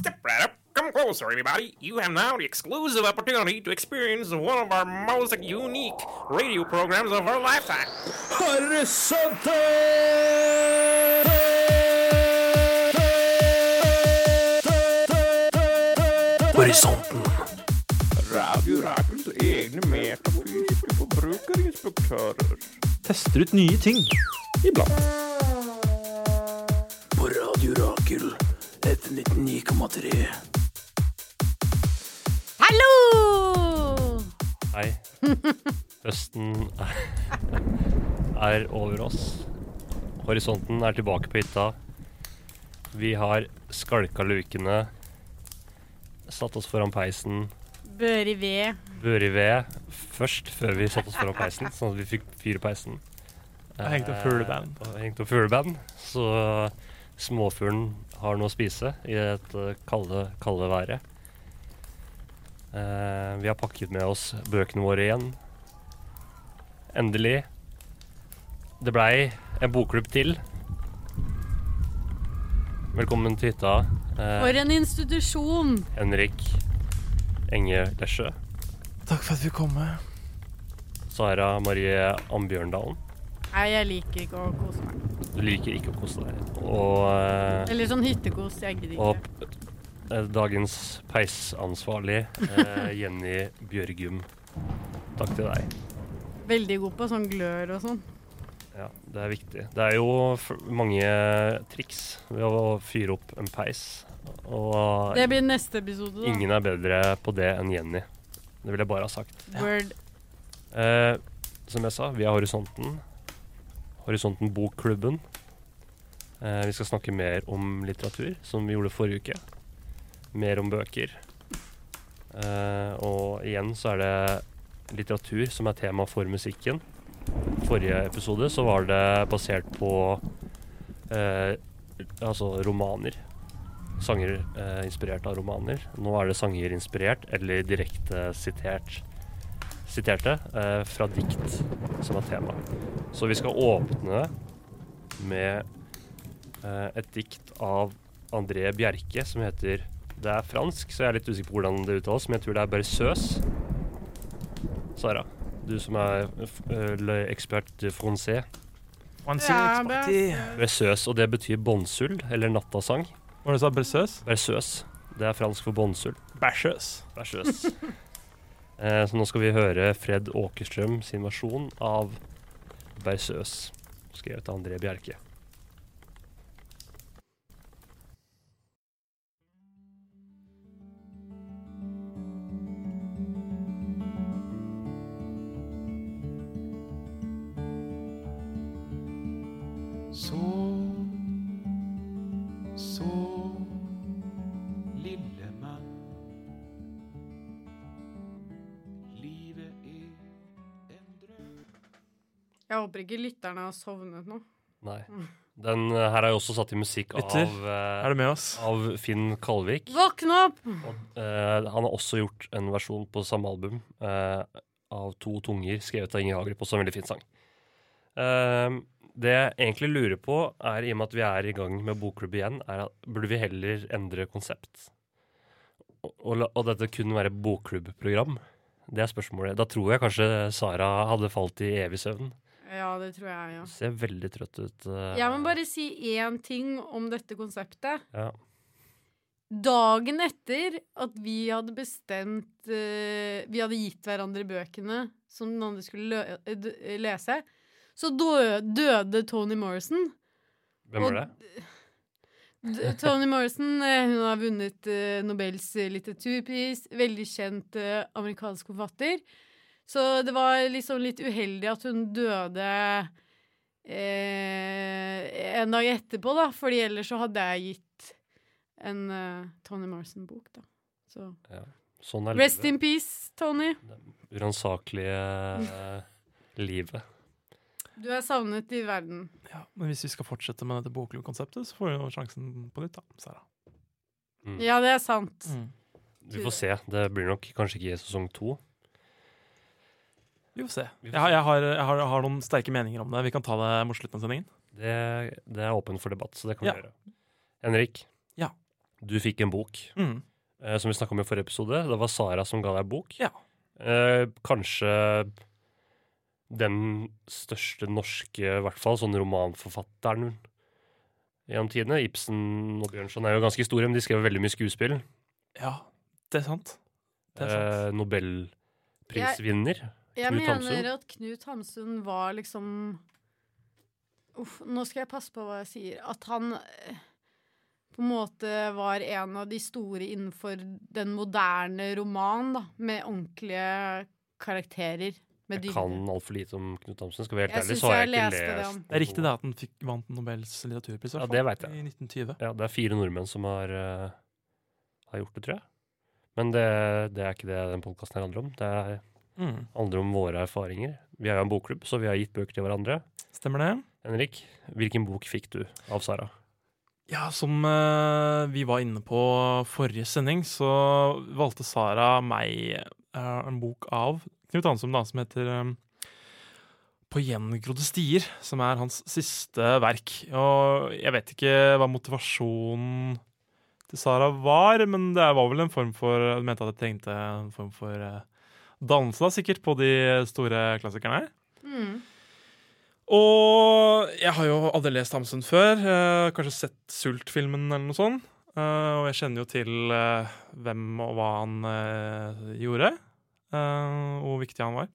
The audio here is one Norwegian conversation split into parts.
Step right up. Come closer, everybody. You have now the exclusive opportunity to experience one of our most unique radio programs of our lifetime. Horisonten. Radio Rakels egne metafysiske forbrukerinspektører. Tester ut nye ting. Iblant. På Radio Rakel. F99,3. Hallo! Hei. Høsten er, er over oss. Horisonten er tilbake på hytta. Vi har skalka lukene. Satt oss foran peisen. Bør i ved. Bør i ved først, før vi satte oss foran peisen, sånn at vi fikk fyr i peisen. Jeg hengte opp fugleband. Eh, og hengt opp fugleband. Så småfuglen har noe å spise i dette kalde, kalde været. Eh, vi har pakket med oss bøkene våre igjen. Endelig. Det blei en bokklubb til. Velkommen til hytta, eh, For en institusjon! Henrik Enge Lesjø. Takk for at vi kom. med. Sara Marie Ambjørndalen. Nei, jeg liker ikke å kose meg. Du liker ikke å kose deg. Og, eh, Eller sånn hyttekos. Jeg gidder og ikke. eh, dagens peisansvarlig, eh, Jenny Bjørgum. Takk til deg. Veldig god på sånn glør og sånn. Ja, det er viktig. Det er jo f mange triks ved å fyre opp en peis. Og Det blir neste episode, da. ingen er bedre på det enn Jenny. Det vil jeg bare ha sagt. Word. Eh, som jeg sa, vi er Horisonten. Horisonten Bokklubben. Eh, vi skal snakke mer om litteratur, som vi gjorde forrige uke. Mer om bøker. Eh, og igjen så er det litteratur som er tema for musikken. Forrige episode så var det basert på eh, altså romaner. Sanger eh, inspirert av romaner. Nå er det sanger inspirert eller direkte sitert siterte eh, fra dikt som er tema. Så vi skal åpne med eh, et dikt av André Bjerke som heter Det er fransk, så jeg er litt usikker på hvordan det uttales, men jeg tror det er Berceuse. Sara, du som er uh, l'expert de français. Ja. Berceuse, og det betyr bånnsull, eller nattasang. Hva sa du sa? Berceuse? Berceuse. Det er fransk for bånnsull. Bæsjøs. Berceuse. Eh, så nå skal vi høre Fred Åkerstrøm sin versjon av Berceuse, skrevet av André Bjerke. Håper ikke lytterne har sovnet nå. Nei. Den eh, her er jo også satt i musikk Lytter, av, eh, Er du med oss? av Finn Kalvik. Våkne opp! Og, eh, han har også gjort en versjon på samme album eh, av To tunger, skrevet av Inger Hagerup, også en veldig fin sang. Eh, det jeg egentlig lurer på, er i og med at vi er i gang med bokklubb igjen, er at burde vi heller endre konsept? Og, og, la- og dette kun være bokklubbprogram? Det er spørsmålet. Da tror jeg kanskje Sara hadde falt i evig søvn. Ja, det tror jeg, ja. Ser veldig trøtt ut. eh, Jeg må bare si én ting om dette konseptet. ja. Dagen etter at vi hadde bestemt uh, Vi hadde gitt hverandre bøkene som den andre skulle eh, lese, så dø døde Toni Morrison. Hvem var det? Tony Toni Morrison hun har vunnet Nobels litteraturpris. Veldig kjent amerikansk forfatter. Så det var liksom litt uheldig at hun døde eh, en dag etterpå, da. Fordi ellers så hadde jeg gitt en eh, Toni Marson-bok, da. Så Sånn er rest livet. in peace, Tony. Det uransakelige eh, livet. Du er savnet i verden. Ja, men hvis vi skal fortsette med dette bokklubbkonseptet, så får vi sjansen på nytt, da. Sara. Mm. Ja, det er sant. Mm. Vi får se. Det blir nok kanskje ikke i sesong to. Vi får se. Jeg har, jeg, har, jeg, har, jeg har noen sterke meninger om det. Vi kan ta det mot slutten av sendingen. Det, det er åpent for debatt, så det kan Ja. gjøre. Henrik, Ja. Du fikk en bok, Mm. eh, som vi snakka om i forrige episode. Det var Sara som ga deg bok. Ja. Eh, kanskje den største norske, i hvert fall, sånn romanforfatteren gjennom tidene. Ibsen og Bjørnson er jo ganske store, men de skrev veldig mye skuespill. Ja, det er sant. Det er sant. Eh, Nobelprisvinner. Jeg Knut mener Hamsun. at Knut Hamsun var liksom Uff, nå skal jeg passe på hva jeg sier. At han eh, på en måte var en av de store innenfor den moderne roman, da. Med ordentlige karakterer. Med Jeg dybde. kan altfor lite om Knut Hamsun, skal vi være helt ærlig. Så har jeg jeg ikke lest Det er riktig det at han fikk, vant Nobels litteraturpris i Ja, det vet jeg. i 1920. Ja, det er fire nordmenn som har, uh, har gjort det, tror jeg. Men det, det er ikke det den podkasten handler om. Det er, Mm. handler om våre erfaringer. Vi er jo en bokklubb, så vi har gitt bøker til hverandre. Stemmer det? Henrik, hvilken bok fikk du av Sara? Ja, som uh, vi var inne på forrige sending, så valgte Sara meg uh, en bok av Knut Hansum da, som heter um, På gjengrodde stier, som er hans siste verk. Og jeg vet ikke hva motivasjonen til Sara var, men det var vel en form for Hun mente at jeg trengte en form for eh, dannelse, da, sikkert, på de store klassikerne. Mm. Og jeg har jo aldri lest Hamsun før. eh, kanskje sett Sult-filmen eller noe sånt. Eh, og jeg kjenner jo til eh, hvem og hva han eh, gjorde. eh, og hvor viktig han var.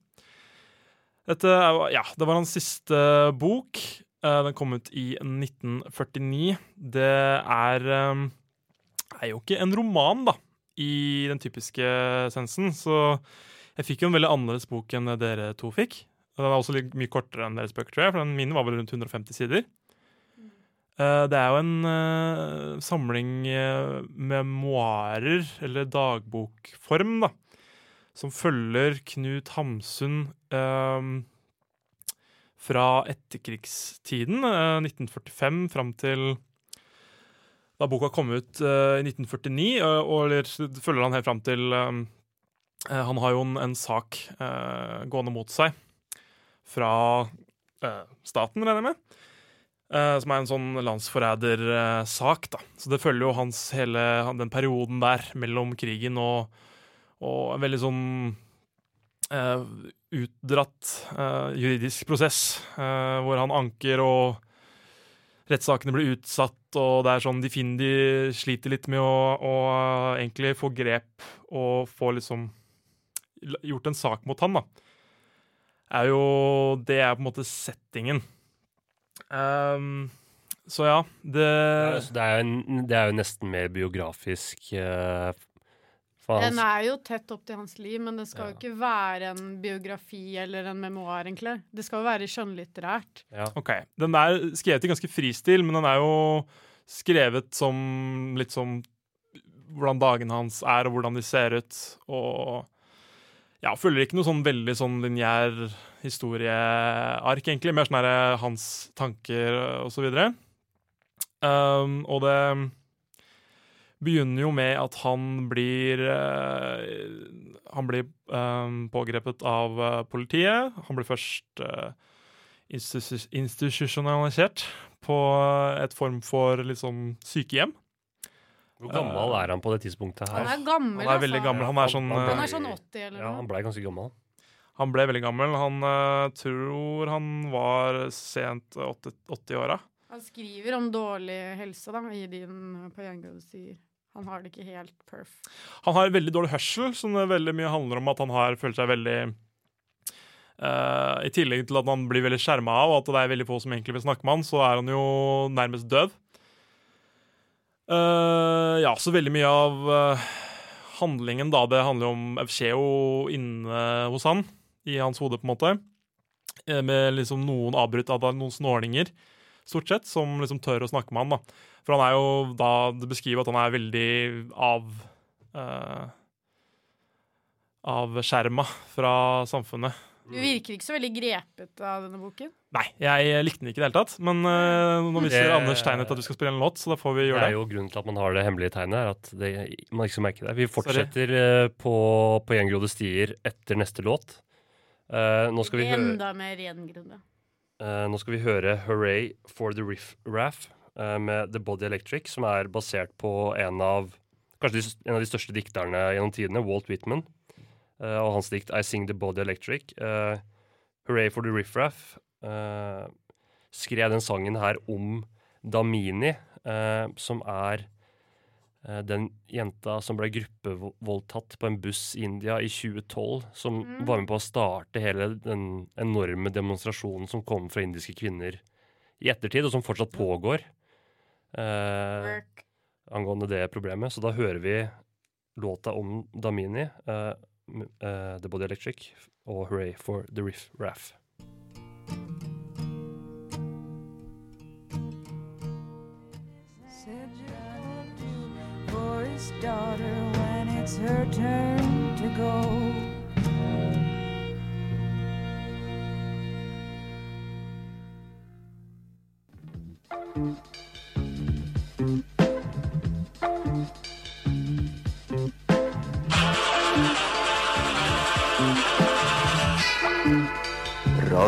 Dette er, ja, det var hans siste bok. Eh, den kom ut i 1949. Det er, er jo ikke en roman, da, i den typiske sensen. Så jeg fikk jo en veldig annerledes bok enn dere to fikk. Den er også mye kortere enn deres bøker, tror jeg, for den min var vel rundt 150 sider. Eh, det er jo en eh, samling eh, memoarer, eller dagbokform, da, som følger Knut Hamsun fra etterkrigstiden, eh, 1945, fram til da boka kom ut i 1949, eh, og eller, følger han helt fram til Han har jo en, en sak eh, gående mot seg fra eh, staten, regner jeg med. Eh, som er en sånn landsforrædersak, da. Så det følger jo hans hele den perioden der mellom krigen og, og en veldig sånn eh, utdratt eh, juridisk prosess, eh, hvor han anker og rettssakene blir utsatt, og det er sånn de finner de sliter litt med å, å egentlig få grep og få liksom gjort en sak mot han, da. Er jo Det er på en måte settingen. Um, så ja, det Ja, altså, det, er jo det er jo nesten mer biografisk uh, Den er jo tett opp til hans liv, men det skal Ja. jo ikke være en biografi eller en memoar, egentlig. Det skal jo være skjønnlitterært. ja. OK. Den er skrevet i ganske fristil, men den er jo skrevet som litt som hvordan dagene hans er, og hvordan de ser ut. Og ja, følger ikke noe sånn veldig sånn lineær historieark, egentlig. Mer sånn her hans tanker og så videre. Um, og det begynner jo med at han blir uh, Han blir um, pågrepet av uh, politiet. Han blir først uh, institu- institusjonalisert på et form for sånn sykehjem. Hvor gammel er han på det tidspunktet Han er gammel, Han er veldig altså. gammel. Han er sånn, Han er sånn 80 eller Ja, noe. han blei ganske gammel. Han ble veldig gammel. Han uh, tror han var sent 80 80-åra. Han skriver om dårlig helse da, i din på sier. Han har det ikke helt perf. Han har veldig dårlig hørsel, som det veldig mye handler om at han har følt seg veldig uh, I tillegg til at han blir veldig skjerma av, og at det er veldig få som egentlig vil snakke med han, så er han jo nærmest døv. Eh, ja, så veldig mye av uh, handlingen da, det handler jo om skjer inne hos han, i hans hode, på en måte. Eh, Med liksom noen avbrutt av noen snålinger, stort sett, som liksom tør å snakke med han. da. For han er jo da Det beskriver at han er veldig av uh, Avskjerma fra samfunnet. Du virker ikke så veldig grepet av denne boken. Nei, jeg likte den ikke i det hele tatt. Men uh, nå viser Det- Anders tegnet at du skal spille en låt, så da får vi gjøre Det Det er jo grunnen til at man har det hemmelige tegnet, er at det, man ikke skal merke det. Vi fortsetter eh, på, på gjengrodde stier etter neste låt. Uh, nå, skal vi høre, Enda mer gjengrodde. Uh, nå skal vi høre 'Hooray for the Riff Raff' med The Body Electric, som er basert på en av kanskje de, en av de største dikterne gjennom tidene, Walt Whitman, og hans dikt I Sing The Body Electric. Uh, Hooray for the Riff Raff eh, skrev den sangen her om Damini, uh, som er eh, den jenta som ble gruppevoldtatt på en buss i India i 2012, som Mm. var med på å starte hele den enorme demonstrasjonen som kom fra indiske kvinner i ettertid, og som fortsatt pågår eh, angående det problemet. Så da hører vi låta om Damini, eh, eh, The Body Electric, og Hooray for the Riff Raff. Said your for his daughter when it's her turn to go.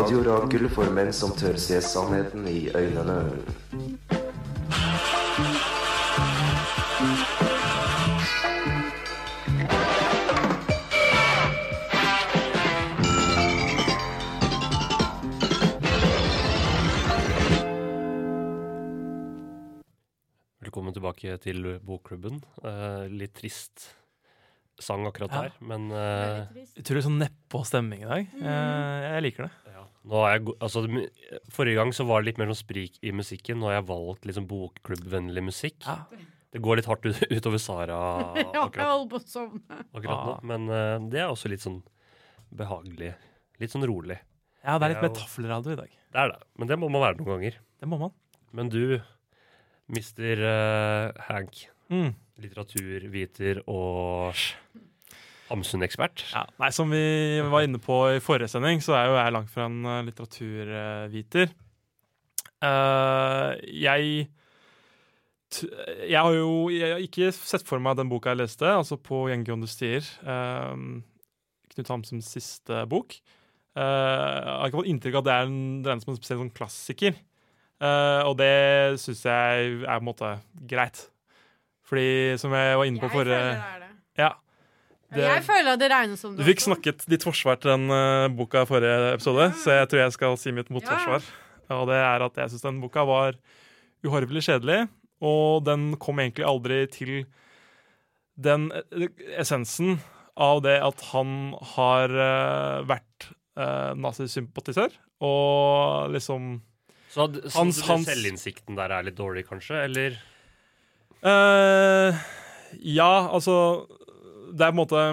Radio Rakel for menn som tør se sannheten i øynene. Velkommen tilbake til bokklubben. Eh, litt trist sang akkurat Ja. her, men eh, Utrolig sånn nedpå stemning i dag. Eh, jeg liker det. Er jeg, altså, forrige gang så var det litt mer sånn sprik i musikken. Nå har jeg valgt sånn bokklubbvennlig musikk. Ja. Det går litt hardt ut, utover Sara Ja, jeg akkurat, på å sovne. akkurat nå, Ah. men uh, det er også litt sånn behagelig. Litt sånn rolig. Ja, det er litt mer taffelradio i dag. Det er det, men det må man være noen ganger. Det må man. Men du, mister uh, Hank, Mm. litteraturviter og Hamsun-ekspert. Ja, nei, Som vi var inne på i forrige sending, så er jo jeg langt fra en eh, litteraturviter. Uh, jeg t- Jeg har jo jeg har ikke sett for meg den boka jeg leste, altså på Gjengående stier. Uh, Knut Hamsuns siste bok. Eh, jeg har ikke fått inntrykk av at det er en, regnes som en spesiell sånn klassiker. Eh, og det syns jeg er på en måte greit. Fordi, som jeg var inne på Jeg forrige føler det er det. Ja. Det- Jeg føler at det regnes som Du fikk også. snakket ditt forsvar til den uh, boka i forrige episode, så jeg tror jeg skal si mitt motforsvar. Og det er at jeg syns den boka var uhorvelig kjedelig, og den kom egentlig aldri til den eh, essensen av det at han har uh, vært uh, nazisympatisør, og liksom Så, had- så Hans- hans- selvinnsikten der er litt dårlig, kanskje? Eller Uh, Ja, altså Det er på en måte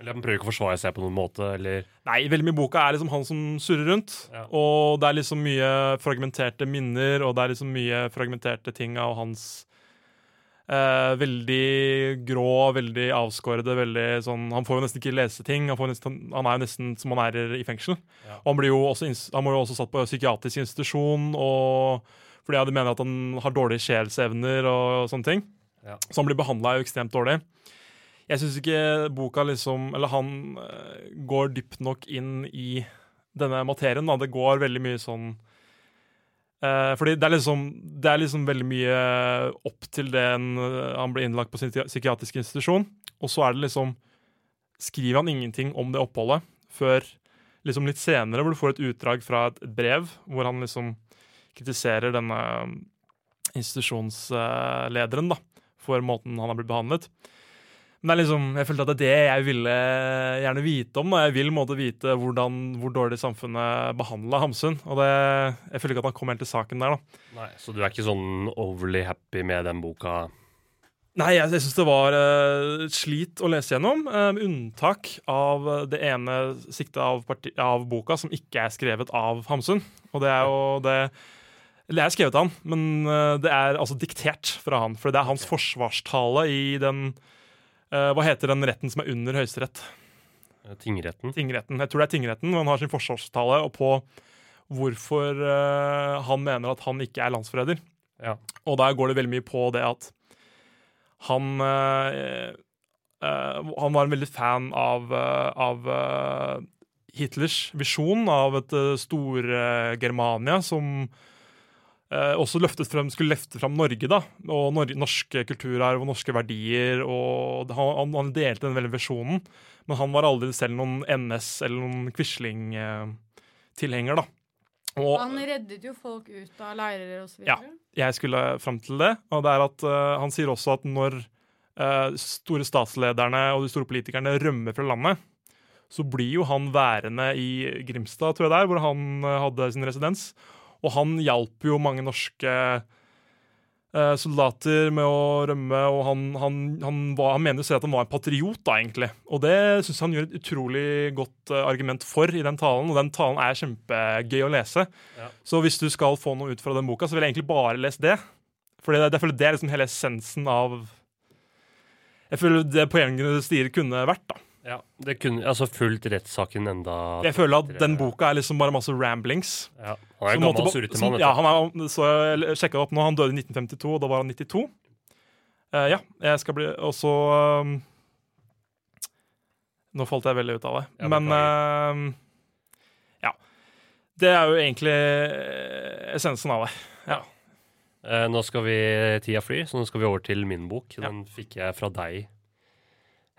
Eller han prøver ikke å forsvare seg på noen måte, eller Nei, veldig mye i boka er liksom han som surrer rundt. Ja. Og det er liksom mye fragmenterte minner, og det er liksom mye fragmenterte ting av hans eh, veldig grå, veldig avskårede, veldig sånn Han får jo nesten ikke lese ting. Han, får nesten, han er jo nesten som han er i fengsel. Ja. Og han, blir jo også, han må jo også satt på psykiatrisk institusjon, og fordi de mener at han har dårlige sjelsevner og sånne ting. Ja. Så han blir behandla ekstremt dårlig. Jeg syns ikke boka liksom Eller han eh, går dypt nok inn i denne materien. Da. Det går veldig mye sånn eh, Fordi det er liksom Det er liksom veldig mye opp til den eh, han blir innlagt på sin psykiatriske psykiatrisk institusjon, og så er det liksom Skriver han ingenting om det oppholdet før liksom litt senere, hvor du får et utdrag fra et brev hvor han liksom kritiserer denne institusjonslederen da, for måten han har blitt behandlet. Men det er liksom, jeg følte at det er det jeg ville gjerne vite om. Og Jeg vil måtte vite hvordan, hvor dårlig samfunnet behandla Hamsun. Og det, jeg føler ikke at han kom helt til saken der. da. Nei, Så du er ikke sånn overly happy med den boka? Nei, jeg, jeg syns det var et slit å lese gjennom, Uh, med unntak av det ene siktet av, parti, av boka som ikke er skrevet av Hamsun. Og det er jo det Eller jeg har skrevet av han, men uh, det er altså diktert fra han. For det er hans forsvarstale i den Hva heter den retten som er under Høyesterett? Eh, Tingretten? Tingretten. Jeg tror det er tingretten. Han har sin forsvarstale og på hvorfor eh, han mener at han ikke er landsforræder. Ja. Og der går det veldig mye på det at han eh, eh, Han var en veldig fan av, eh, av eh, Hitlers visjon av et Stor-Germania som eh, også løftet frem, skulle løfte fram Norge, da, og nor norske kulturarv og norske verdier. og han, han delte den veldig visjonen, men han var aldri selv noen NS- eller noen Quisling-tilhenger, da. Og Han reddet jo folk ut av leirer og så Ja. jeg skulle fram til det, og det er at eh, han sier også at når eh, store statslederne og de store politikerne rømmer fra landet, så blir jo han værende i Grimstad, tror jeg det er, hvor han eh, hadde sin residens. Og han hjalp jo mange norske eh, soldater med å rømme, og han, han, han, var, han mener jo selv at han var en patriot, da, egentlig. Og det syns han gjør et utrolig godt eh, argument for i den talen, og den talen er kjempegøy å lese. Ja. Så hvis du skal få noe ut fra den boka, så vil jeg egentlig bare lese det. For det, det, det er liksom hele essensen av Jeg føler det poenget Stier kunne vært, da. Ja, det kunne, altså fulgt rettssaken enda Jeg føler at den boka er liksom bare masse ramblings. Ja, han er en gammel, ba- surrete som- mann. Ja, han er, så jeg sjekka opp nå. Han døde i 1952, og da var han 92. Uh, ja, jeg skal bli Og så um, Nå falt jeg veldig ut av det. Ja, Men uh, ja. Det er jo egentlig eh, essensen av det. Ja. Uh, nå skal vi Tida flyr, så nå skal vi over til min bok. Ja. Den fikk jeg fra deg,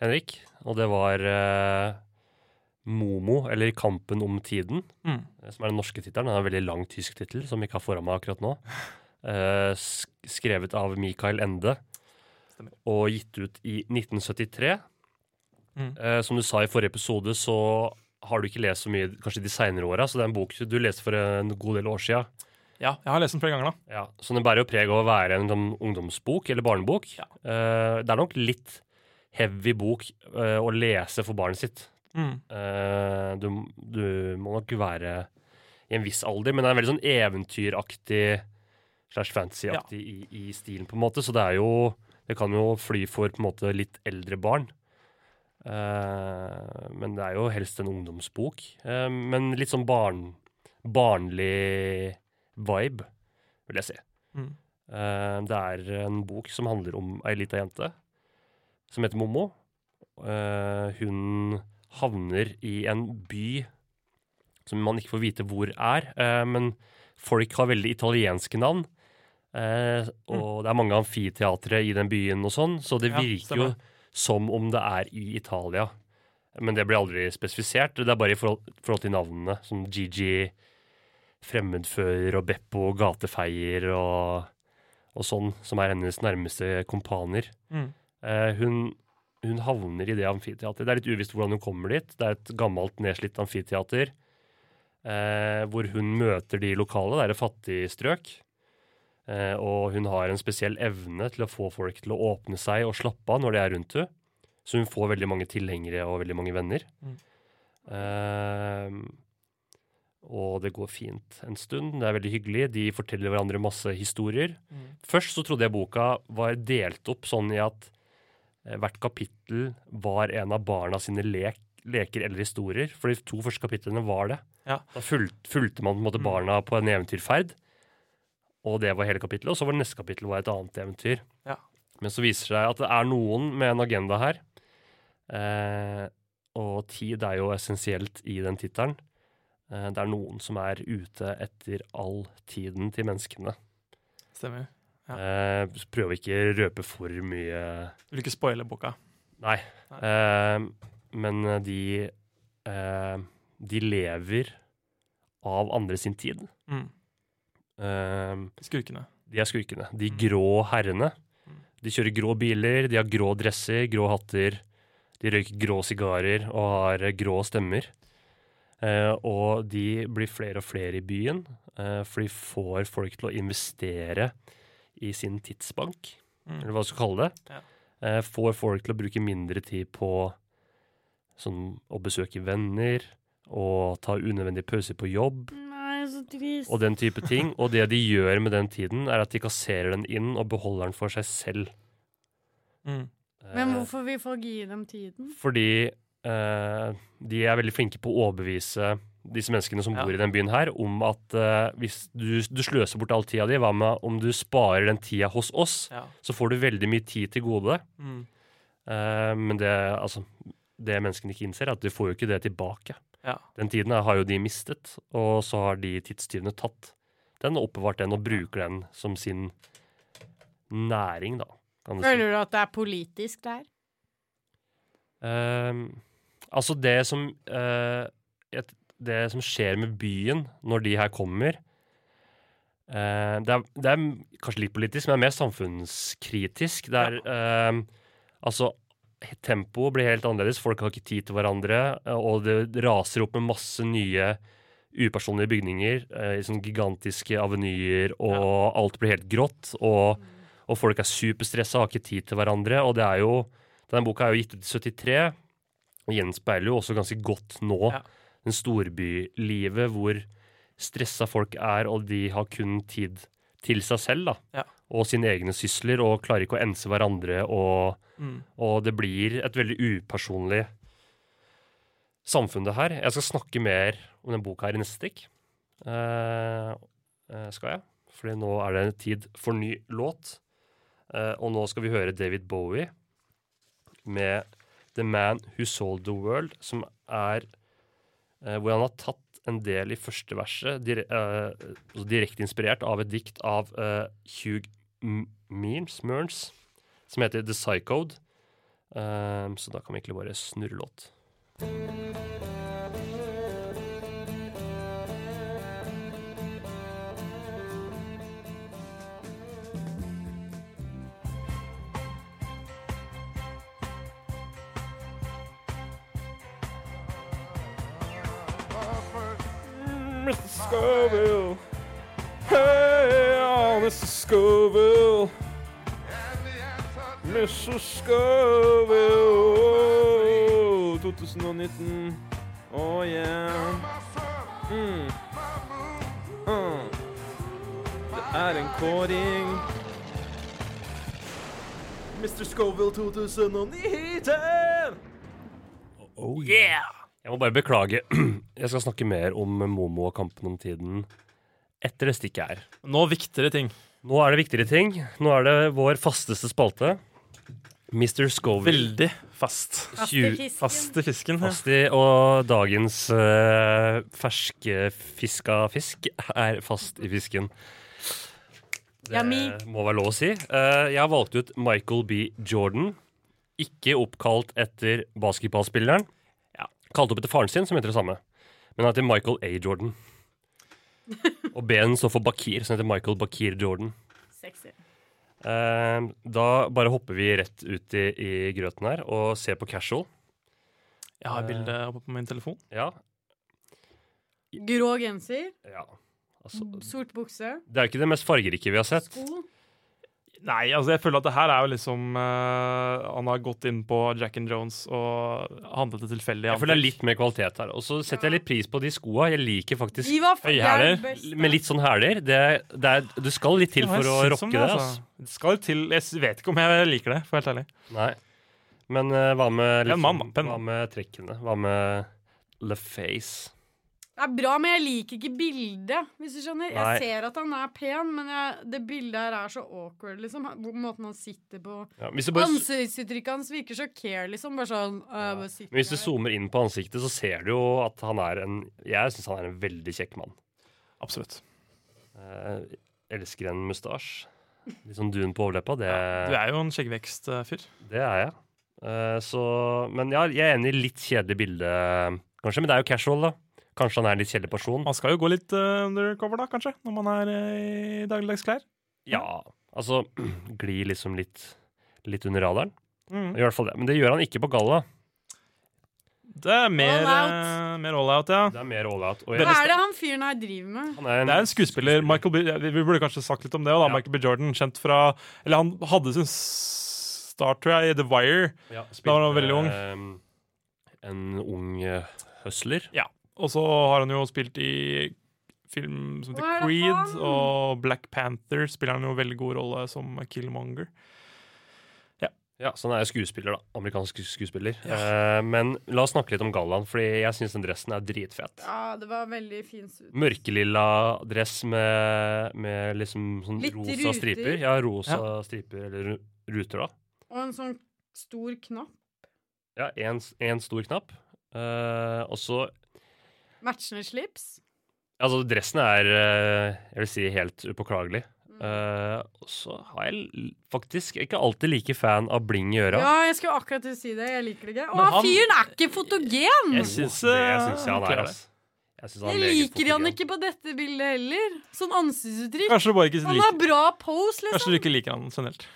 Henrik. Og det var eh, Momo, eller Kampen om tiden, Mm. eh, som er den norske tittelen. Den er en veldig lang tysk tittel, som vi ikke har foran meg akkurat nå. Eh, sk skrevet av Mikael Ende Stemmer. og gitt ut i 1973. Mm. Eh, som du sa i forrige episode, så har du ikke lest så mye kanskje de seinere åra, så det er en bok du leste for en god del år sia. ja, jeg har lest den flere ganger, da. Ja, så den bærer jo preg av å være en sånn ungdomsbok eller barnebok. Ja. Eh, det er nok litt heavy bok uh, å lese for barnet sitt. Mm. Uh, du, du må nok være i en viss alder, men det er veldig sånn eventyraktig slash fantasyaktig i, i stilen, på en måte. Så det er jo Det kan jo fly for på en måte litt eldre barn. Uh, men det er jo helst en ungdomsbok. Men litt sånn barn, barnlig vibe, vil jeg si. Mm. Det er en bok som handler om ei lita jente som heter Momo. Uh, hun havner i en by som man ikke får vite hvor er, Uh, men folk har veldig italienske navn. Uh, og det er mange amfiteatre i den byen og sånn, så det Ja, virker jo som om det er i Italia. Men det blir aldri spesifisert. Det er bare i forhold, forhold til navnene, som Gigi, fremmedfører og Beppo, gatefeier og, og sånn, som er hennes nærmeste kompaner. Mm. Eh, hun, hun havner i det amfiteateret. Det er litt uvisst hvordan hun kommer dit. Det er et gammelt, nedslitt amfiteater. Eh, hvor hun møter de lokale. Det er et fattig strøk. Eh, og hun har en spesiell evne til å få folk til å åpne seg og slappe av når de er rundt henne. Så hun får veldig mange tilhengere og veldig mange venner. Mm. Eh, og det går fint en stund. Det er veldig hyggelig. De forteller hverandre masse historier. Mm. Først så trodde jeg boka var delt opp sånn i at hvert kapittel var en av barna sine lek, leker eller historier. For de to første kapitlene var det. Ja. Da fulgte, fulgte man på en måte Mm. barna på en eventyrferd. Og det var hele kapittelet. Og så var det neste kapittel var et annet eventyr. Ja. Men så viser det seg at det er noen med en agenda her. Eh, og tid er jo essensielt i den tittelen. Eh, det er noen som er ute etter all tiden til menneskene. Stemmer. Ja. Eh, prøver ikke å røpe for mye Vil ikke spoile boka. Nei. Nei. Eh, men de eh, De lever av andre sin tid. Mm. Eh, Skurkene. de er skurkene. De Mm. grå herrene. Mm. De kjører grå biler, de har grå dresser, grå hatter. De røyker grå sigarer og har eh, grå stemmer. Eh, og de blir flere og flere i byen, eh, for de får folk til å investere i sin tidsbank, Mm. eller hva du skal kalle det. Ja. Eh, får folk til å bruke mindre tid på sånn, å besøke venner og ta unødvendige pauser på jobb Nei, så trist. og den type ting. Og det de gjør med den tiden, er at de kasserer den inn og beholder den for seg selv. Mm. Men Eh, hvorfor vil folk gi dem tiden? Fordi eh, de er veldig flinke på å overbevise disse menneskene som Ja. bor i den byen her, om at uh, hvis du, du sløser bort all tida di, hva med om du sparer den tida hos oss, Ja. så får du veldig mye tid til gode. Mm. Uh, men det, altså, det menneskene ikke innser, er at de får jo ikke det tilbake. Ja. Den tiden har jo de mistet, og så har de tidstyvene tatt den og oppbevart den og bruker den som sin næring, da. Kan du si. Føler du at det er politisk der? Uh, altså det som uh, et, Det som skjer med byen når de her kommer eh, det, er, det er kanskje litt politisk, men det er mer samfunnskritisk. Det er ehm, Altså, tempoet blir helt annerledes. Folk har ikke tid til hverandre, eh, og det raser opp med masse nye upersonlige bygninger eh, i sånne gigantiske avenyer, og alt blir helt grått. Og, og folk er superstressa, har ikke tid til hverandre. Og det er jo denne boka er jo gitt ut i 73, og gjenspeiler jo også ganske godt nå Ja. Den storbylivet hvor stressa folk er, og de har kun tid til seg selv, da. Ja. Og sine egne sysler, og klarer ikke å ense hverandre, og, Mm. og det blir et veldig upersonlig samfunn, det her. Jeg skal snakke mer om den boka her i neste stikk. Eh, eh, skal jeg? Fordi nå er det tid for ny låt. Eh, og nå skal vi høre David Bowie med The Man Who Sold The World, som er hvor han har tatt en del i første verset, uh, altså direkte inspirert av et dikt av uh, Hugh Mearns, Mearns, som heter The Psychode. Uh, så da kan vi egentlig bare snurre låt. Scoville. Hey, oh, Mr. Scoville. Mr. Scoville. Oh, 2019. Oh yeah. Mm. Uh. Det er en kåring. Mr. Scoville 2019. Oh yeah! Jeg må bare beklage. Jeg skal snakke mer om Momo og kampen om tiden etter det stikket her. Nå viktigere ting. Nå er det viktigere ting. Nå er det vår fasteste spalte. Mr. Scoville. Veldig fast. Fast i fisken. Fast i fisken. ja. Fast i, og dagens uh, ferske fiska fisk er fast i fisken. Det må være lov å si. Uh, jeg har valgt ut Michael B. Jordan. Ikke oppkalt etter basketballspilleren. Ja, Kalt opp etter faren sin, som heter det samme. Men han heter Michael A. Jordan. Og B-en står for Bakir, som heter Michael Bakir Jordan. Sexy. Eh, da bare hopper vi rett ut i, i grøten her og ser på casual. Jeg har bildet oppe på min telefon. Ja, Grå genser, ja. Altså, sort bukse, det er jo ikke det mest fargerike vi har sett. sko. Nei, altså jeg føler at det her er jo liksom uh, Han har gått inn på Jack and Jones og handlet det tilfeldig. Jeg føler det er litt mer kvalitet her. Og så setter jeg litt pris på de skoa. Jeg liker faktisk De Høyhæler, med litt sånn hæler. Det, det, er, det skal litt til Ja, for å rocke det. altså. Det skal til Jeg vet ikke om jeg liker det, for helt ærlig. Nei. Men uh, hva med. Pen Hva med trekkene? Hva med LaFace? Det er bra, men jeg liker ikke bildet, hvis du skjønner. Nei. Jeg ser at han er pen, men jeg, det bildet her er så awkward, liksom. Måten han sitter på. Ja, bare, Ansiktsuttrykket hans virker så care, liksom. Bare sånn ja. bare men hvis du her. zoomer inn på ansiktet, så ser du jo at han er en Jeg syns han er en veldig kjekk mann. Absolutt. Eh, elsker en mustasje. Litt sånn dun på overleppa. Det, Du er jo en skjeggvekstfyr. det er jeg. Eh, så Men ja, jeg er enig i litt kjedelig bilde, kanskje. Men det er jo casual, da. Kanskje han er en litt kjedelig person. Man skal jo gå litt uh, undercover, da, kanskje, når man er uh, i dagligdagsklær. Ja, altså Gli liksom litt, litt under radaren. Mm. I hvert fall det. Men det gjør han ikke på galla. Det er mer All out. eh, mer all out, ja. Det er mer all out. Hva er det han fyren her driver med? han er en, Det er en skuespiller. Michael B, vi burde kanskje sagt litt om det. Da. Ja. Michael B. Jordan, kjent fra Eller han hadde sin start, tror jeg, i The Wire. ja, Da var han veldig ung. En ung høsler hustler. Og så har han jo spilt i film som heter er Creed og Black Panther. Spiller han jo veldig god rolle som Killmonger. Ja, Så han er skuespiller, da. Amerikansk skuespiller. skuespiller. Eh, men la oss snakke litt om gallaen, Fordi jeg syns den dressen er dritfett. Ja, det var veldig fin suit. Mørkelilla dress med, med liksom sånn Litt rosa ruter. striper. Ja, rosa striper, eller ruter, da. Og en sånn stor knapp. Ja, én stor knapp. Eh, og så Matchende slips. Altså, dressen er eh, jeg vil si helt upåklagelig. Eh, og så har jeg faktisk ikke alltid like fan av bling i øra. Ja, jeg skulle akkurat til å si det. Jeg liker det ikke. Å, han- fyren er ikke fotogen! Jeg syns det syns han er, altså. Jeg, Jeg liker han ikke på dette bildet heller. Sånn ansiktsuttrykk. Kanskje Han har bra pose, Kanskje liksom. du ikke liker han generelt.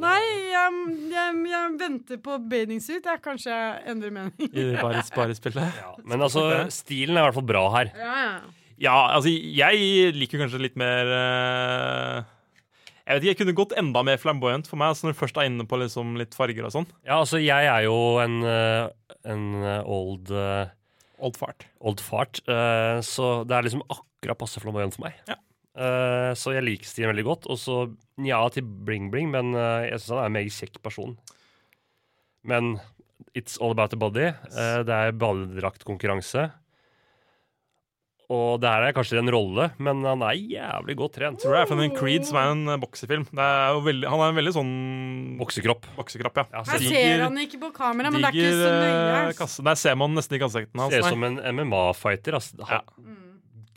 Nei, jeg, jeg, jeg venter på bathing suit. Jeg kanskje endrer mening. I bare Baris-spillet. Ja, men altså, stilen er i hvert fall bra her. Ja, ja. Ja, altså, jeg liker kanskje litt mer uh Jeg vet ikke, jeg kunne gått enda mer flamboyant for meg. Altså når du først er inne på liksom litt farger og sånn. Ja, altså, jeg er jo en, eh, en eh, old Old fart. old fart, eh, så det er liksom akkurat passe flamboyant for meg. Ja. Eh, så jeg liker Stian veldig godt. Og så ja til bling bling, men eh, jeg syns han er en meget kjekk person. Men it's all about the body. Eh, det er badedraktkonkurranse. Og det her er kanskje en rolle, men han er jævlig godt trent. Tror det er fra en Creed, som er en boksefilm. Det er jo veldig, han er en veldig sånn Boksekropp. boksekropp, ja. Ja, Her ser, han ikke på kamera, men det er ikke så Diger, nøye. Der ser man nesten ikke ansikten hans. ser ut som en MMA-fighter. Altså. Mm.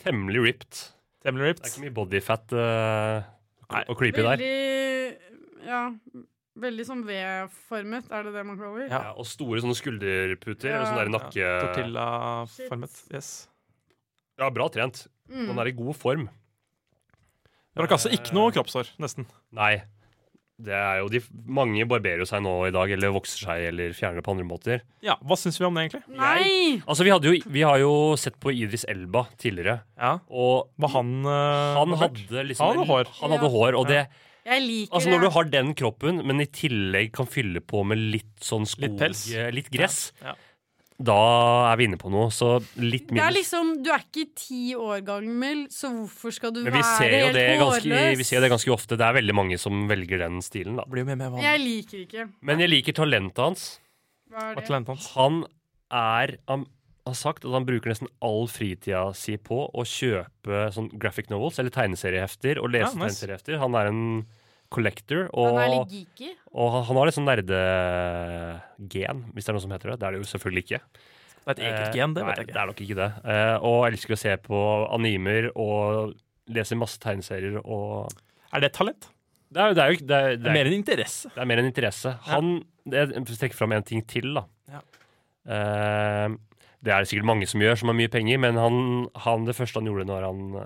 Temmelig ripped. Temmelig Det er ikke mye bodyfat uh, og creepy der. Veldig Ja. Veldig sånn V-formet, er det det man kaller? Ja. Ja, og store sånne skulderputer. Ja. Eller sånn der nakke... Tortilla-formet. Yes. Ja, bra trent. Mm. Man er i god form. Fra altså Ikke noe kroppshår, nesten. Nei. Det er jo de Mange barberer jo seg nå i dag, eller vokser seg, eller fjerner det på andre måter. Ja, Hva syns vi om det, egentlig? Nei! Altså, vi, hadde jo, vi har jo sett på Idris Elba tidligere, Ja, og Var han uh, han hadde liksom Han hadde hår. Han hadde hår, og det Jeg liker Altså, når du har den kroppen, men i tillegg kan fylle på med litt sånn skog Litt pels. eh, Litt gress, Ja. Da er vi inne på noe. Så litt Det er liksom, Du er ikke ti år gammel, så hvorfor skal du Men være helt det ganske, hårløs? vi ser det ganske ofte. Det er veldig mange som velger den stilen, da. Blir jo med Jeg liker ikke. Men jeg liker talentet hans. Hva er Hva er det? talentet hans? Han er Han har sagt at han bruker nesten all fritida si på å kjøpe sånn graphic novels, eller tegneseriehefter, og lese Ja, nice. tegneseriehefter. Han er en collector, Han er litt geeky. og han, har litt sånn nerdegen, hvis det er noe som heter det. Det er det jo selvfølgelig ikke. Det er et eget Eh, gen, det nei, vet jeg Det er nok ikke det. Og og elsker å se på animer og leser masse tegneserier og Er det et talent? Det er, det er jo ikke det er, Det det er er, mer en interesse. det er mer en interesse. Han Jeg trekker fram en ting til, da. Ja. Eh, det er det sikkert mange som gjør, som har mye penger, men han, han, det første han gjorde når han ble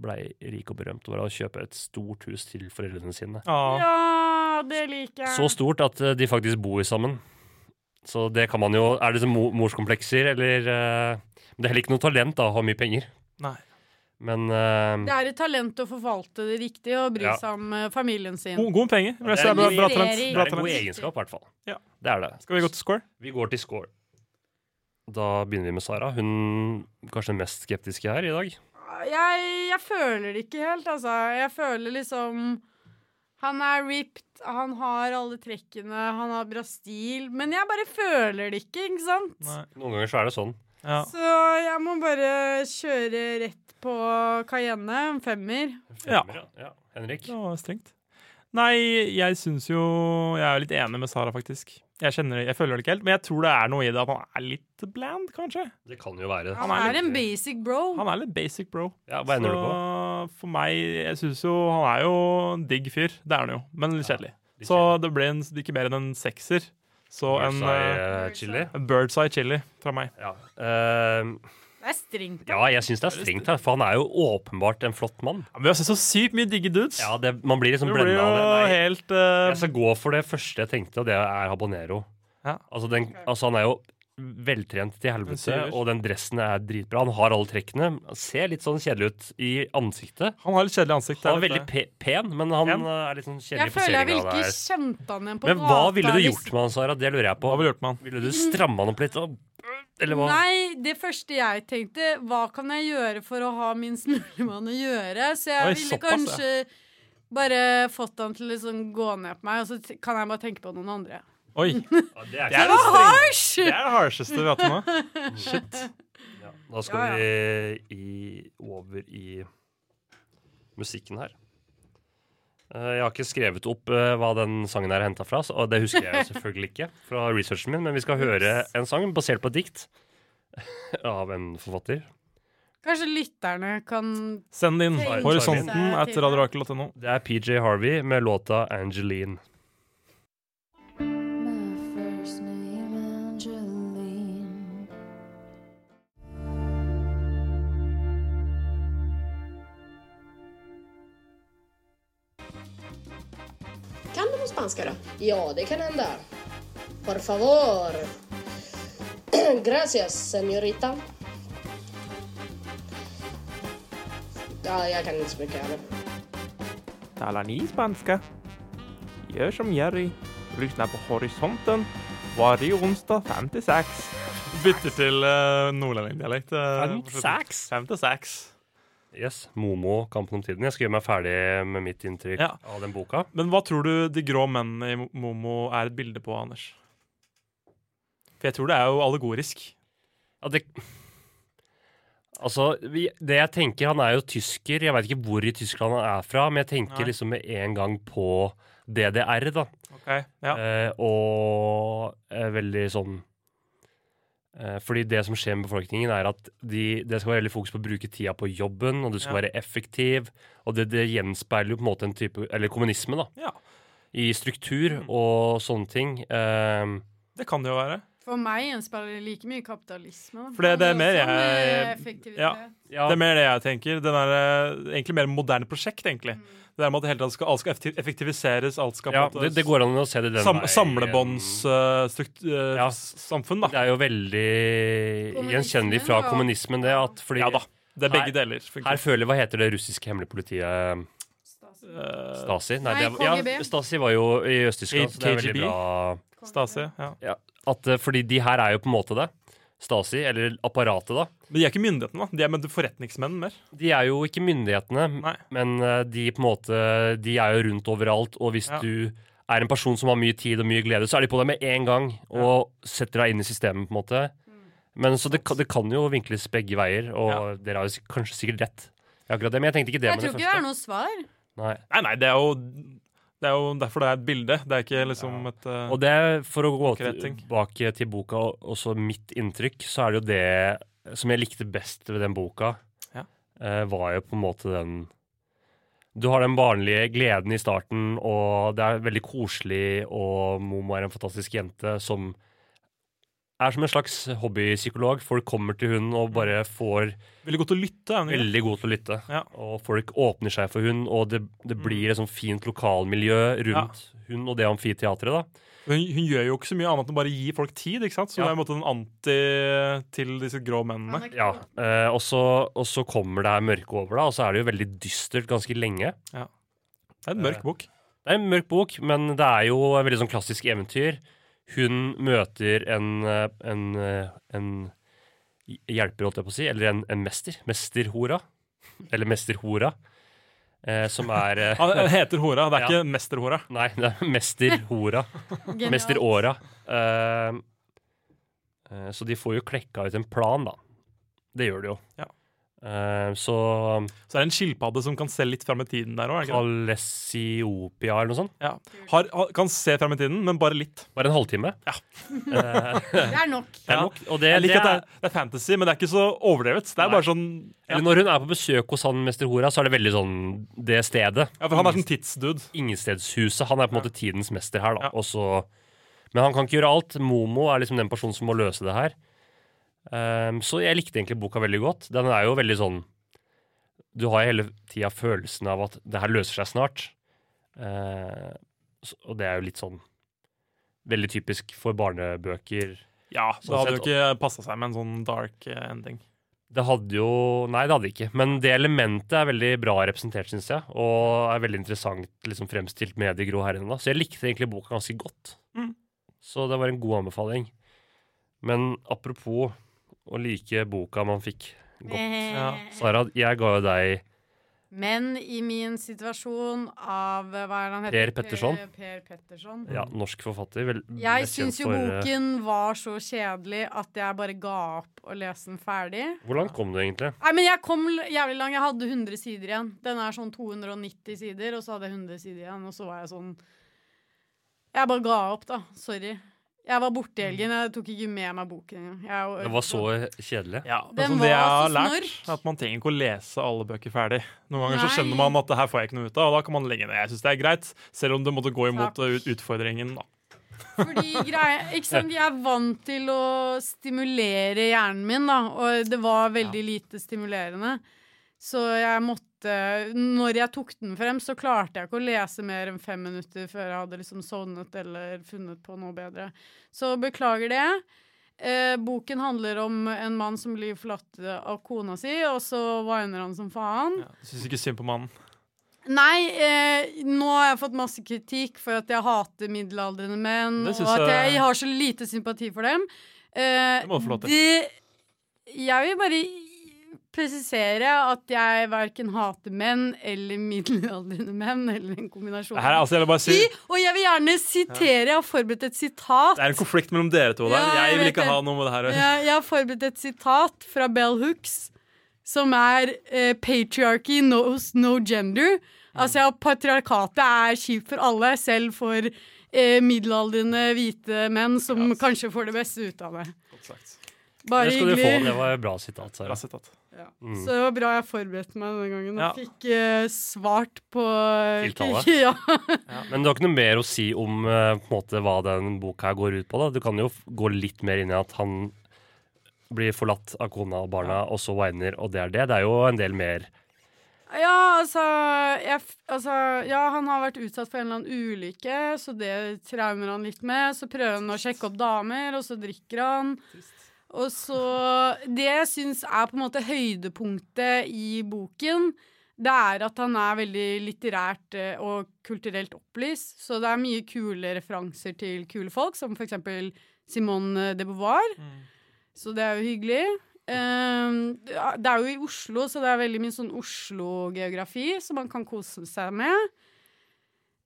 blei rik og berømt, var å kjøpe et stort hus til foreldrene sine. Ja. Ja, det liker jeg. Så stort at eh, de faktisk bor sammen. Så det kan man jo Er det som morskomplekser, eller eh, Men det er heller ikke noe talent da, å ha mye penger. Nei. Men uh, Det er et talent å forvalte det riktig og bry Ja. seg om eh, familien sin. God, god med penger. Det Det er er bra, bra talent. det er en god egenskap, i hvert fall. Ja. Det er det. Skal vi gå til score? Vi går til score. Da begynner vi med Sara. Hun kanskje den mest skeptiske her i dag. Jeg, jeg føler det ikke helt, altså. Jeg føler liksom Han er ripped, han har alle trekkene, han har bra stil. Men jeg bare føler det ikke, ikke sant? Nei. Noen ganger så er det sånn. Ja. Så jeg må bare kjøre rett på Cayenne, en femmer. Ja. Femmer, ja. ja. Henrik? Det var strengt. Nei, jeg syns jo Jeg er litt enig med Sara, faktisk. Jeg, kjenner, jeg føler det ikke helt, men jeg tror det er noe i det at han er litt bland, kanskje. Det kan jo være. Han er er litt- en basic bro. Han er litt basic, bro. Ja, Hva ender du på? For meg Jeg syns jo Han er jo en digg fyr. Det er han jo, men litt Ja, kjedelig. litt Så det ble en, ikke mer enn en sekser. Så en, Birdseye, eh, eh, chili. Birdseye chili fra meg. Ja. Eh, Det er strengt. ja, jeg syns det er strengt, her, for han er jo åpenbart en flott mann. Ja, men vi har sett så sykt mye digge dudes. Ja, det, Man blir liksom blenda av det. Nei, helt uh... jeg skal gå for det første jeg tenkte, og det er habanero. Ja. Altså, den, altså Han er jo veltrent til helvete, og den dressen er dritbra. Han har alle trekkene. Han ser litt sånn kjedelig ut i ansiktet. Han har litt kjedelig ansikt. Han er veldig pe pen, men han Pen? eh, er litt sånn Jeg kjedelig føler jeg ville posering av ikke kjent han igjen på Men hva ville du gjort med han, Sara? Det lurer jeg på. Hva ville du gjort med han? Ville du stramma han opp litt? Og, eller hva? Nei, det første jeg tenkte, hva kan jeg gjøre for å ha minst mulig med han å gjøre? Så jeg Oi, ville såpass, kanskje bare fått han til å liksom gå ned på meg, og så kan jeg bare tenke på noen andre. Oi! Ja, det er Det er det, Harsh! det er det harsheste vi har hatt nå. Shit. Ja, da skal Ja, vi i, over i musikken her. Eh, jeg har ikke skrevet opp eh, hva den sangen er henta fra, og det husker jeg selvfølgelig ikke fra researchen min, men vi skal høre en sang basert på et dikt av en forfatter. Kanskje lytterne kan Send inn Tenk horisonten etter til radiorakel.no. Det er PJ Harvey med låta 'Angeline'. Spanska då? Ja, det kan hända. Por favor. Gracias, señorita. Ja, jag kan inte så mycket heller. Talar ni spanska? Gör som Jerry. Lyssna på Horisonten varje onsdag 5 til 6. Bytter til uh, nordlendingdialekt. Uh, Fem til seks? 5 til 6. Yes, Momo, 'Kampen om tiden'. Jeg skal gjøre meg ferdig med mitt inntrykk Ja. av den boka. Men hva tror du de grå mennene i Momo er et bilde på, Anders? For jeg tror det er jo allegorisk. Ja, det Altså, det jeg tenker Han er jo tysker. Jeg veit ikke hvor i Tyskland han er fra, men jeg tenker Nei. liksom med en gang på DDR, da. Ok, ja. Eh, og veldig sånn Fordi det som skjer med befolkningen, er at de, det skal være veldig fokus på å bruke tida på jobben, og du skal Ja. være effektiv. Og det, det gjenspeiler jo på en måte en type Eller kommunisme, da. Ja. I struktur og sånne ting. Um, Det kan det jo være. For meg gjenspeiler det like mye kapitalisme. da. For det- det er mer jeg- ja. ja, Det er mer det jeg tenker. Den er eh, egentlig mer moderne prosjekt, egentlig. Det der med at det hele tatt skal, alt skal effektiviseres, alt skal ja det, det går an å se det den sam, veien. Samlebåndssamfunn, Ja. da. Det er jo veldig gjenkjennelig fra ja. kommunismen, det. At fordi Ja da. Det er begge Her- deler. Her føler Hva heter det russiske hemmelige politiet? Eh, Stasi? Nei, det, var- Ja, Stasi var jo i Øst-Tyskland, så det er veldig KGB. bra. Stasi. Ja. At, eh, fordi de her er jo på en måte det. Stasi, eller apparatet, da. Men de er ikke myndighetene, da. De er med forretningsmenn mer. De er jo ikke myndighetene, Nei. men eh, de på en måte De er jo rundt overalt, og hvis Ja. du er en person som har mye tid og mye glede, så er de på deg med en gang og setter deg inn i systemet, på en måte. Men så det, kan- det kan jo vinkles begge veier, og dere har jo kanskje sikkert rett akkurat det, men jeg tenkte ikke det Jeg med tror ikke det er noe svar. Nei. Nei, nei, det er jo Det er jo derfor det er et bilde. Det er ikke liksom et uh, Og det, for å gå tilbake til boka, og også mitt inntrykk, så er det jo det som jeg likte best ved den boka, Ja. uh, var jo på en måte den Du har den barnlige gleden i starten, og det er veldig koselig, og Momo er en fantastisk jente som er som en slags hobbypsykolog. Folk kommer til hun og bare får Veldig godt å lytte. Veldig god til å lytte. Ja. Og folk åpner seg for hun, og det, det blir et sånt fint lokalmiljø rundt hun og det amfiteatret. da. Hun, hun gjør jo ikke så mye annet enn å bare gi folk tid, ikke sant? Så Ja. det er en måte en anti til disse grå mennene. Ja, eh, og, så, og så kommer det her mørke over, da, og så er det jo veldig dystert ganske lenge. Det er en mørk Eh, bok. Det er en mørk bok, men det er jo en veldig sånn klassisk eventyr. Hun møter en, eh, en, eh, en hjelper, holdt jeg på å si, eller en, en mester. Mesterhora. Eller mesterhora. Eh, som er eh, Han heter Hora, det er Ja. ikke Mesterhora. Nei, det er mesterhora. Mesteråra. Eh, eh, så de får jo klekka ut en plan, da. Det gjør de jo. Ja. Eh, så Så er det en skilpadde som kan se litt fram i tiden der òg. Kalesiopia eller noe sånt. Ja. Har, har, kan se fram i tiden, men bare litt. Bare en halvtime. Ja. Det er nok. det er nok. Og det, Jeg det liker at det er, er, det er fantasy, men det er ikke så overdrevet. Det er Nei. bare sånn ja. eller når hun er på besøk hos han mester Hora, så er det veldig sånn det stedet. ja, for han er sånn tidsdude. Ingenstedshuset. Han er på en måte tidens mester her, da. Ja. Og men han kan ikke gjøre alt. Momo er liksom den personen som må løse det her. Ehm, så jeg likte egentlig boka veldig godt. Den er jo veldig sånn Du har hele tida følelsen av at det her løser seg snart. Uh, og det er jo litt sånn Veldig typisk for barnebøker. Ja, det Sånn hadde jo ikke passa seg med en sånn dark eh, ending. Det hadde jo Nei, det hadde ikke. Men det elementet er veldig bra representert, syns jeg. Og er veldig interessant liksom, fremstilt med de grå herrene. Så jeg likte egentlig boka ganske godt. Mm. Så det var en god anbefaling. Men apropos å like boka man fikk godt. Ja. Sara, jeg ga jo deg Men i min situasjon av Hva er det han Per heter? Petterson. Per, per Petterson. ja, norsk forfatter. Vel, Jeg syns jo for, eh, boken var så kjedelig at jeg bare ga opp å lese den ferdig. Hvor langt kom du egentlig? Nei, men jeg kom jævlig lang. Jeg hadde 100 sider igjen. Den er sånn 290 sider, og så hadde jeg 100 sider igjen, og så var jeg sånn Jeg bare ga opp, da. Sorry. Jeg var borte i helgen. Jeg tok ikke med meg boken. Jeg- Det var så kjedelig. Ja, det, sånn det jeg har lært, at man trenger ikke å lese alle bøker ferdig. Noen ganger så skjønner man at det her får jeg ikke noe ut av, og da kan man legge ned. Jeg synes det er greit, selv om det måtte gå imot Takk. utfordringen. da. Fordi greia, ikke sant, Jeg er vant til å stimulere hjernen min, da, og det var veldig lite stimulerende. Så jeg måtte Når jeg tok den frem, så klarte jeg ikke å lese mer enn fem minutter før jeg hadde liksom sovnet eller funnet på noe bedre. Så beklager det. Eh, boken handler om en mann som blir forlatt av kona si, og så viner han som faen. Ja. Syns ikke synd på mannen. Nei, eh, nå har jeg fått masse kritikk for at jeg hater middelaldrende menn, og at jeg- jeg har så lite sympati for dem. Eh, Det må du få lov til. Jeg vil bare presisere at jeg verken hater menn eller middelaldrende menn, eller en kombinasjon. Her, er altså, jeg vil bare si, I, og jeg vil gjerne sitere, jeg har forberedt et sitat. det er en konflikt mellom dere to der. Ja, jeg jeg vil ikke det. ha noe med det her. Jeg, jeg har forberedt et sitat fra Bell Hooks, som er eh, 'Patriarchy knows no gender'. Altså ja, patriarkatet er kjipt for alle, selv for eh, middelaldrende hvite menn som kanskje får det beste ut av det. Godt sagt. Bare Det skal du få. hyggelig. Det var et bra sitat. Bra Sara. Sitat. Mm. Så det var bra jeg forberedte meg denne gangen og Ja. fikk uh, svart på Tiltale. Ja. Men du har ikke noe mer å si om uh, på en måte, hva den boka her går ut på? da? Du kan jo f- gå litt mer inn i at han blir forlatt av kona og barna, og så whiner, og det er det. Det er jo en del mer. Ja, altså, jeg, altså Ja, han har vært utsatt for en eller annen ulykke, så det traumer han litt med. Så prøver han å sjekke opp damer, og så drikker han. Og så Det jeg syns er på en måte høydepunktet i boken, det er at han er veldig litterært eh, og kulturelt opplyst. Så det er mye kule referanser til kule folk, som for eksempel Simone de Beauvoir. Så det er jo hyggelig. Um, det er- er jo i Oslo, så det er veldig mye sånn Oslo-geografi som man kan kose seg med.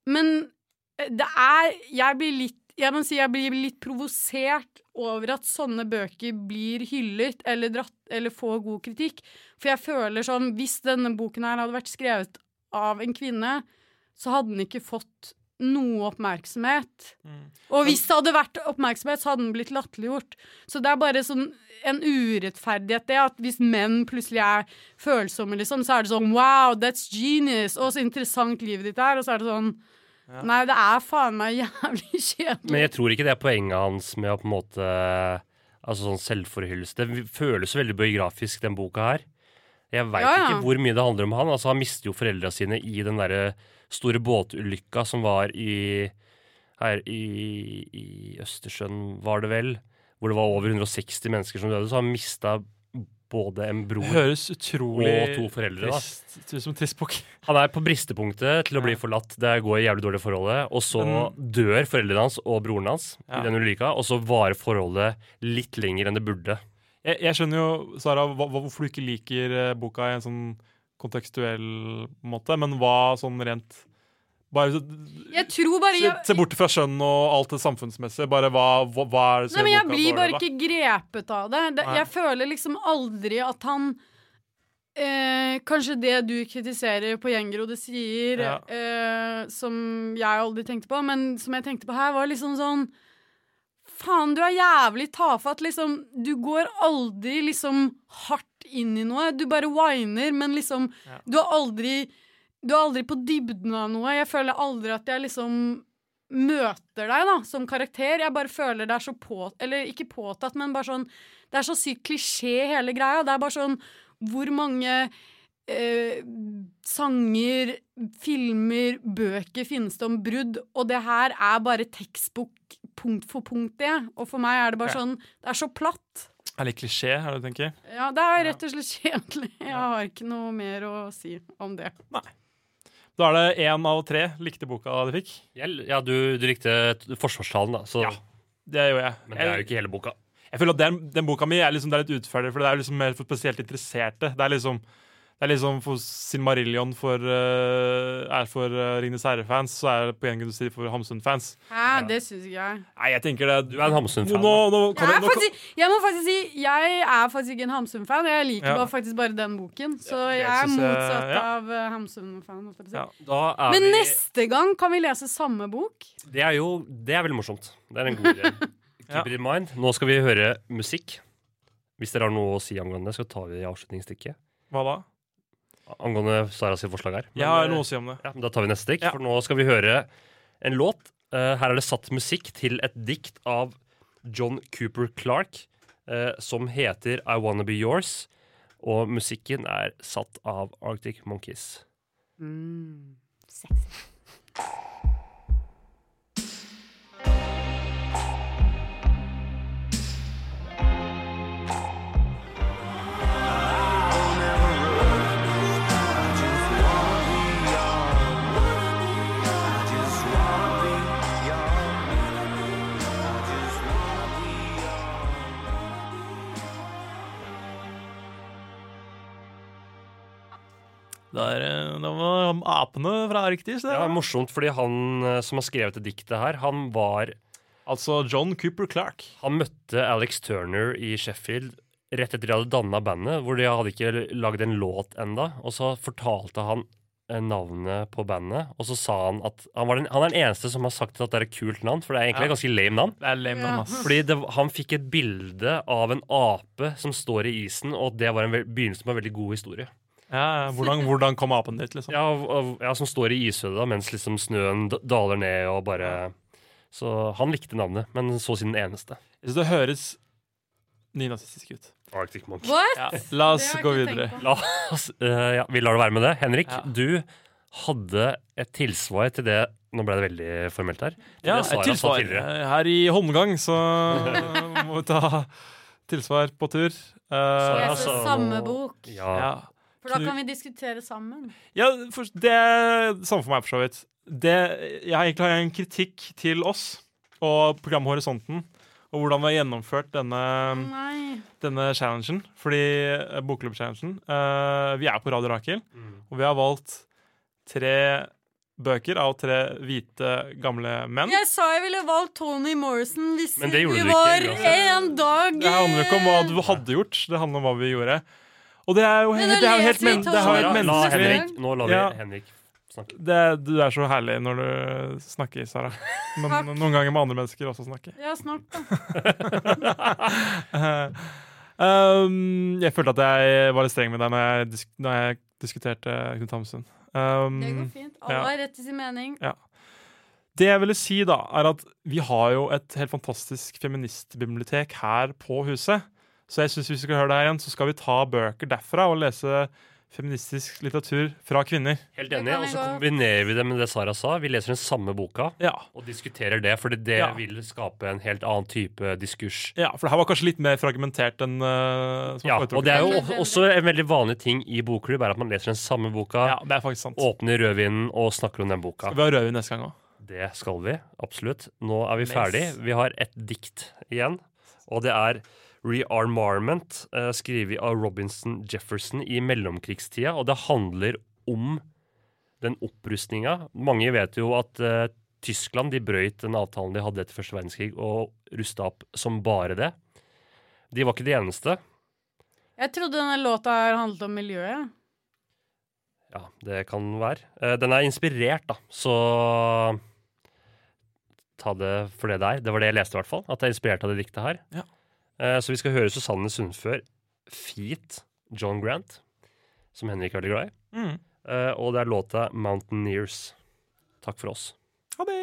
Men eh, det er Jeg blir litt jeg må si jeg blir litt provosert over at sånne bøker blir hyllet eller, dratt, eller får god kritikk. For jeg føler sånn Hvis denne boken her hadde vært skrevet av en kvinne, så hadde den ikke fått noe oppmerksomhet. Og hvis det hadde vært oppmerksomhet, så hadde den blitt latterliggjort. Så det er bare sånn en urettferdighet, det at hvis menn plutselig er følsomme, liksom, så er det sånn Wow, that's genius! Og så interessant livet ditt er. Og så er det sånn Nei, det er faen meg jævlig kjedelig. Men jeg tror ikke det er poenget hans med å på en måte Altså sånn selvforhyllelse. Det føles veldig biografisk, den boka her. Jeg veit Ja, ja. ikke hvor mye det handler om han. Altså Han mister jo foreldra sine i den derre store båtulykka som var i her i, i Østersjøen, var det vel. Hvor det var over 160 mennesker som døde. Så han mista både en bror Høres utrolig og to foreldre. trist da. som en trist bok. Han er på bristepunktet til å bli forlatt. Det går i jævlig dårlig forholdet. Og så mm. dør foreldrene hans og broren hans Ja. i den ulykka. Og så varer forholdet litt lenger enn det burde. Jeg, jeg skjønner jo, Sara, hva, hvorfor du ikke liker eh, boka i en sånn kontekstuell måte, men hva sånn rent bare Jeg tror bare se, jeg, se bort fra skjønn og alt det samfunnsmessige. Bare hva, hva, hva er det som Nei, men jeg blir bare ikke grepet av det. det jeg føler liksom aldri at han eh, Kanskje det du kritiserer på Gjengrode sier, Ja. eh, som jeg aldri tenkte på, men som jeg tenkte på her, var liksom sånn Faen, du er jævlig tafatt, liksom. Du går aldri liksom hardt inn i noe. Du bare whiner, men liksom Ja. Du har aldri Du er aldri på dybden av noe. Jeg føler aldri at jeg liksom møter deg da, som karakter. Jeg bare føler det er så på... Eller ikke påtatt, men bare sånn Det er så sykt klisjé, hele greia. Det er bare sånn Hvor mange eh, sanger, filmer, bøker finnes det om brudd? Og det her er bare tekstbok punkt for punkt, det. Og for meg er det bare sånn Det er så platt. Er litt klisjé, er det du tenker? Ja, det er rett og slett kjedelig. Jeg har ikke noe mer å si om det. Da er det én av tre likte boka de fikk. Ja, du, du likte forsvarstalen, da. Så, Ja. Det gjør jeg. Men det er jo ikke hele boka. Jeg føler at den, den boka mi er, liksom, er litt utferdig, for det er liksom mer for spesielt interesserte. Det er liksom det er liksom for Silmarillion for, uh, er for uh, Ringnes herre-fans, så er det på Gjengen du sier for Hamsun-fans. Hæ, det syns ikke jeg. Nei, jeg tenker det Du er en Hamsun-fan. Nå, nå, kan Jeg, er faktisk, jeg må faktisk si Jeg er faktisk ikke en Hamsun-fan. Jeg liker Ja. bare, faktisk bare den boken. Så ja, jeg er motsatt jeg- ja. av eh, Hamsun-fan. Ja. Men vi neste gang kan vi lese samme bok. Det er jo Det er veldig morsomt. Det er en god idé. Keep it in mind. Nå skal vi høre musikk. Hvis dere har noe å si angående det, så tar vi avslutningsstikket. Hva da? Angående Sara sitt forslag her. Jeg har noe å si om det. Ja, Da tar vi neste stikk, Ja. for nå skal vi høre en låt. Uh, her er det satt musikk til et dikt av John Cooper Clark uh, som heter I Wanna Be Yours. Og musikken er satt av Arctic Monkeys. Mm, sexy. Det, er, eh, det var apene fra Arktis, det. Ja, morsomt, fordi han eh, som har skrevet det diktet her, han var Altså John Cooper Clark. Han møtte Alex Turner i Sheffield rett etter de hadde danna bandet, hvor de hadde ikke lagd en låt enda. Og så fortalte han eh, navnet på bandet, og så sa han at han, var den, han er den eneste som har sagt at det er et kult navn, for det er egentlig Ja. et ganske lame navn. Det er lame navn, ass. Fordi det, han fikk et bilde av en ape som står i isen, og det var en begynnelse begynnelsen på en veldig god historie. Ja, hvordan, hvordan kom apen dit, liksom? Ja, og- og- ja Som står i ishøyde da, mens liksom snøen daler ned og bare Så han likte navnet, men så sin eneste. Så det høres nynazistisk ut. Arctic Monk. What? Ja, la oss jeg gå videre. La oss, uh, ja, vi lar det være med det. Henrik, Ja. du hadde et tilsvar til det Nå ble det veldig formelt her. Til Ja, et tilsvar. tidligere. Her i håndgang, så må vi ta tilsvar på tur. Eh, Lese så samme bok. Ja. For da kan vi diskutere sammen. ja, for det samme for meg, for så vidt. Det, jeg har egentlig en kritikk til oss og programmet Horisonten. Og hvordan vi har gjennomført denne, Nei. denne challengen. Fordi eh, Bokklubb-challengen. Uh, vi er på Radio Rakel, Mm. og vi har valgt tre bøker av tre hvite, gamle menn. Jeg sa jeg ville valgt Tony Morrison hvis det vi ikke, var uansett. en dag Det handler ikke om hva du hadde gjort, det handler om hva vi gjorde. Og det er jo, Men helt, det er jo helt, men, det er jo helt menneskelig. Henrik, nå lar vi Ja. Henrik snakke. Det, du er så herlig når du snakker, Sara. Men noen ganger må andre mennesker også snakke. Ja, snart, da. um, jeg følte at jeg var litt streng med deg når jeg, disk når jeg diskuterte Knut Hamsun. Um, Det går fint. Alle ja. rett til sin mening. Det jeg ville si, da, er at vi har jo et helt fantastisk feministbibliotek her på huset. Så jeg synes hvis vi skal høre det her igjen, så skal vi ta bøker derfra og lese feministisk litteratur fra kvinner. Helt enig. Og så kombinerer vi det med det Sara sa. Vi leser den samme boka Ja, og diskuterer det, fordi det Ja. vil skape en helt annen type diskurs. ja for det her var kanskje litt mer fragmentert enn uh, Ja, og det er jo også en veldig vanlig ting i bokklubb, er at man leser den samme boka, Ja, det er faktisk sant. åpner rødvinen og snakker om den boka. Skal vi ha rødvin neste gang òg? Det skal vi, absolutt. Nå er vi Nice. ferdig. Vi har et dikt igjen, og det er Rearmament, eh, skrevet av Robinson Jefferson i mellomkrigstida, og det handler om den opprustninga. Mange vet jo at eh, Tyskland de brøyt den avtalen de hadde etter første verdenskrig, og rusta opp som bare det. De var ikke de eneste. Jeg trodde denne låta handlet om miljøet. Ja, det kan være. Eh, Den er inspirert, da, så ta det for det der. Det var det jeg leste, i hvert fall. At det er inspirert av det diktet her. Ja. Eh, Så vi skal høre Susanne Sundfør feat John Grant, som Henrik er veldig glad i. Mm. Eh, Og det er låta 'Mountaineers'. Takk for oss. Ha det!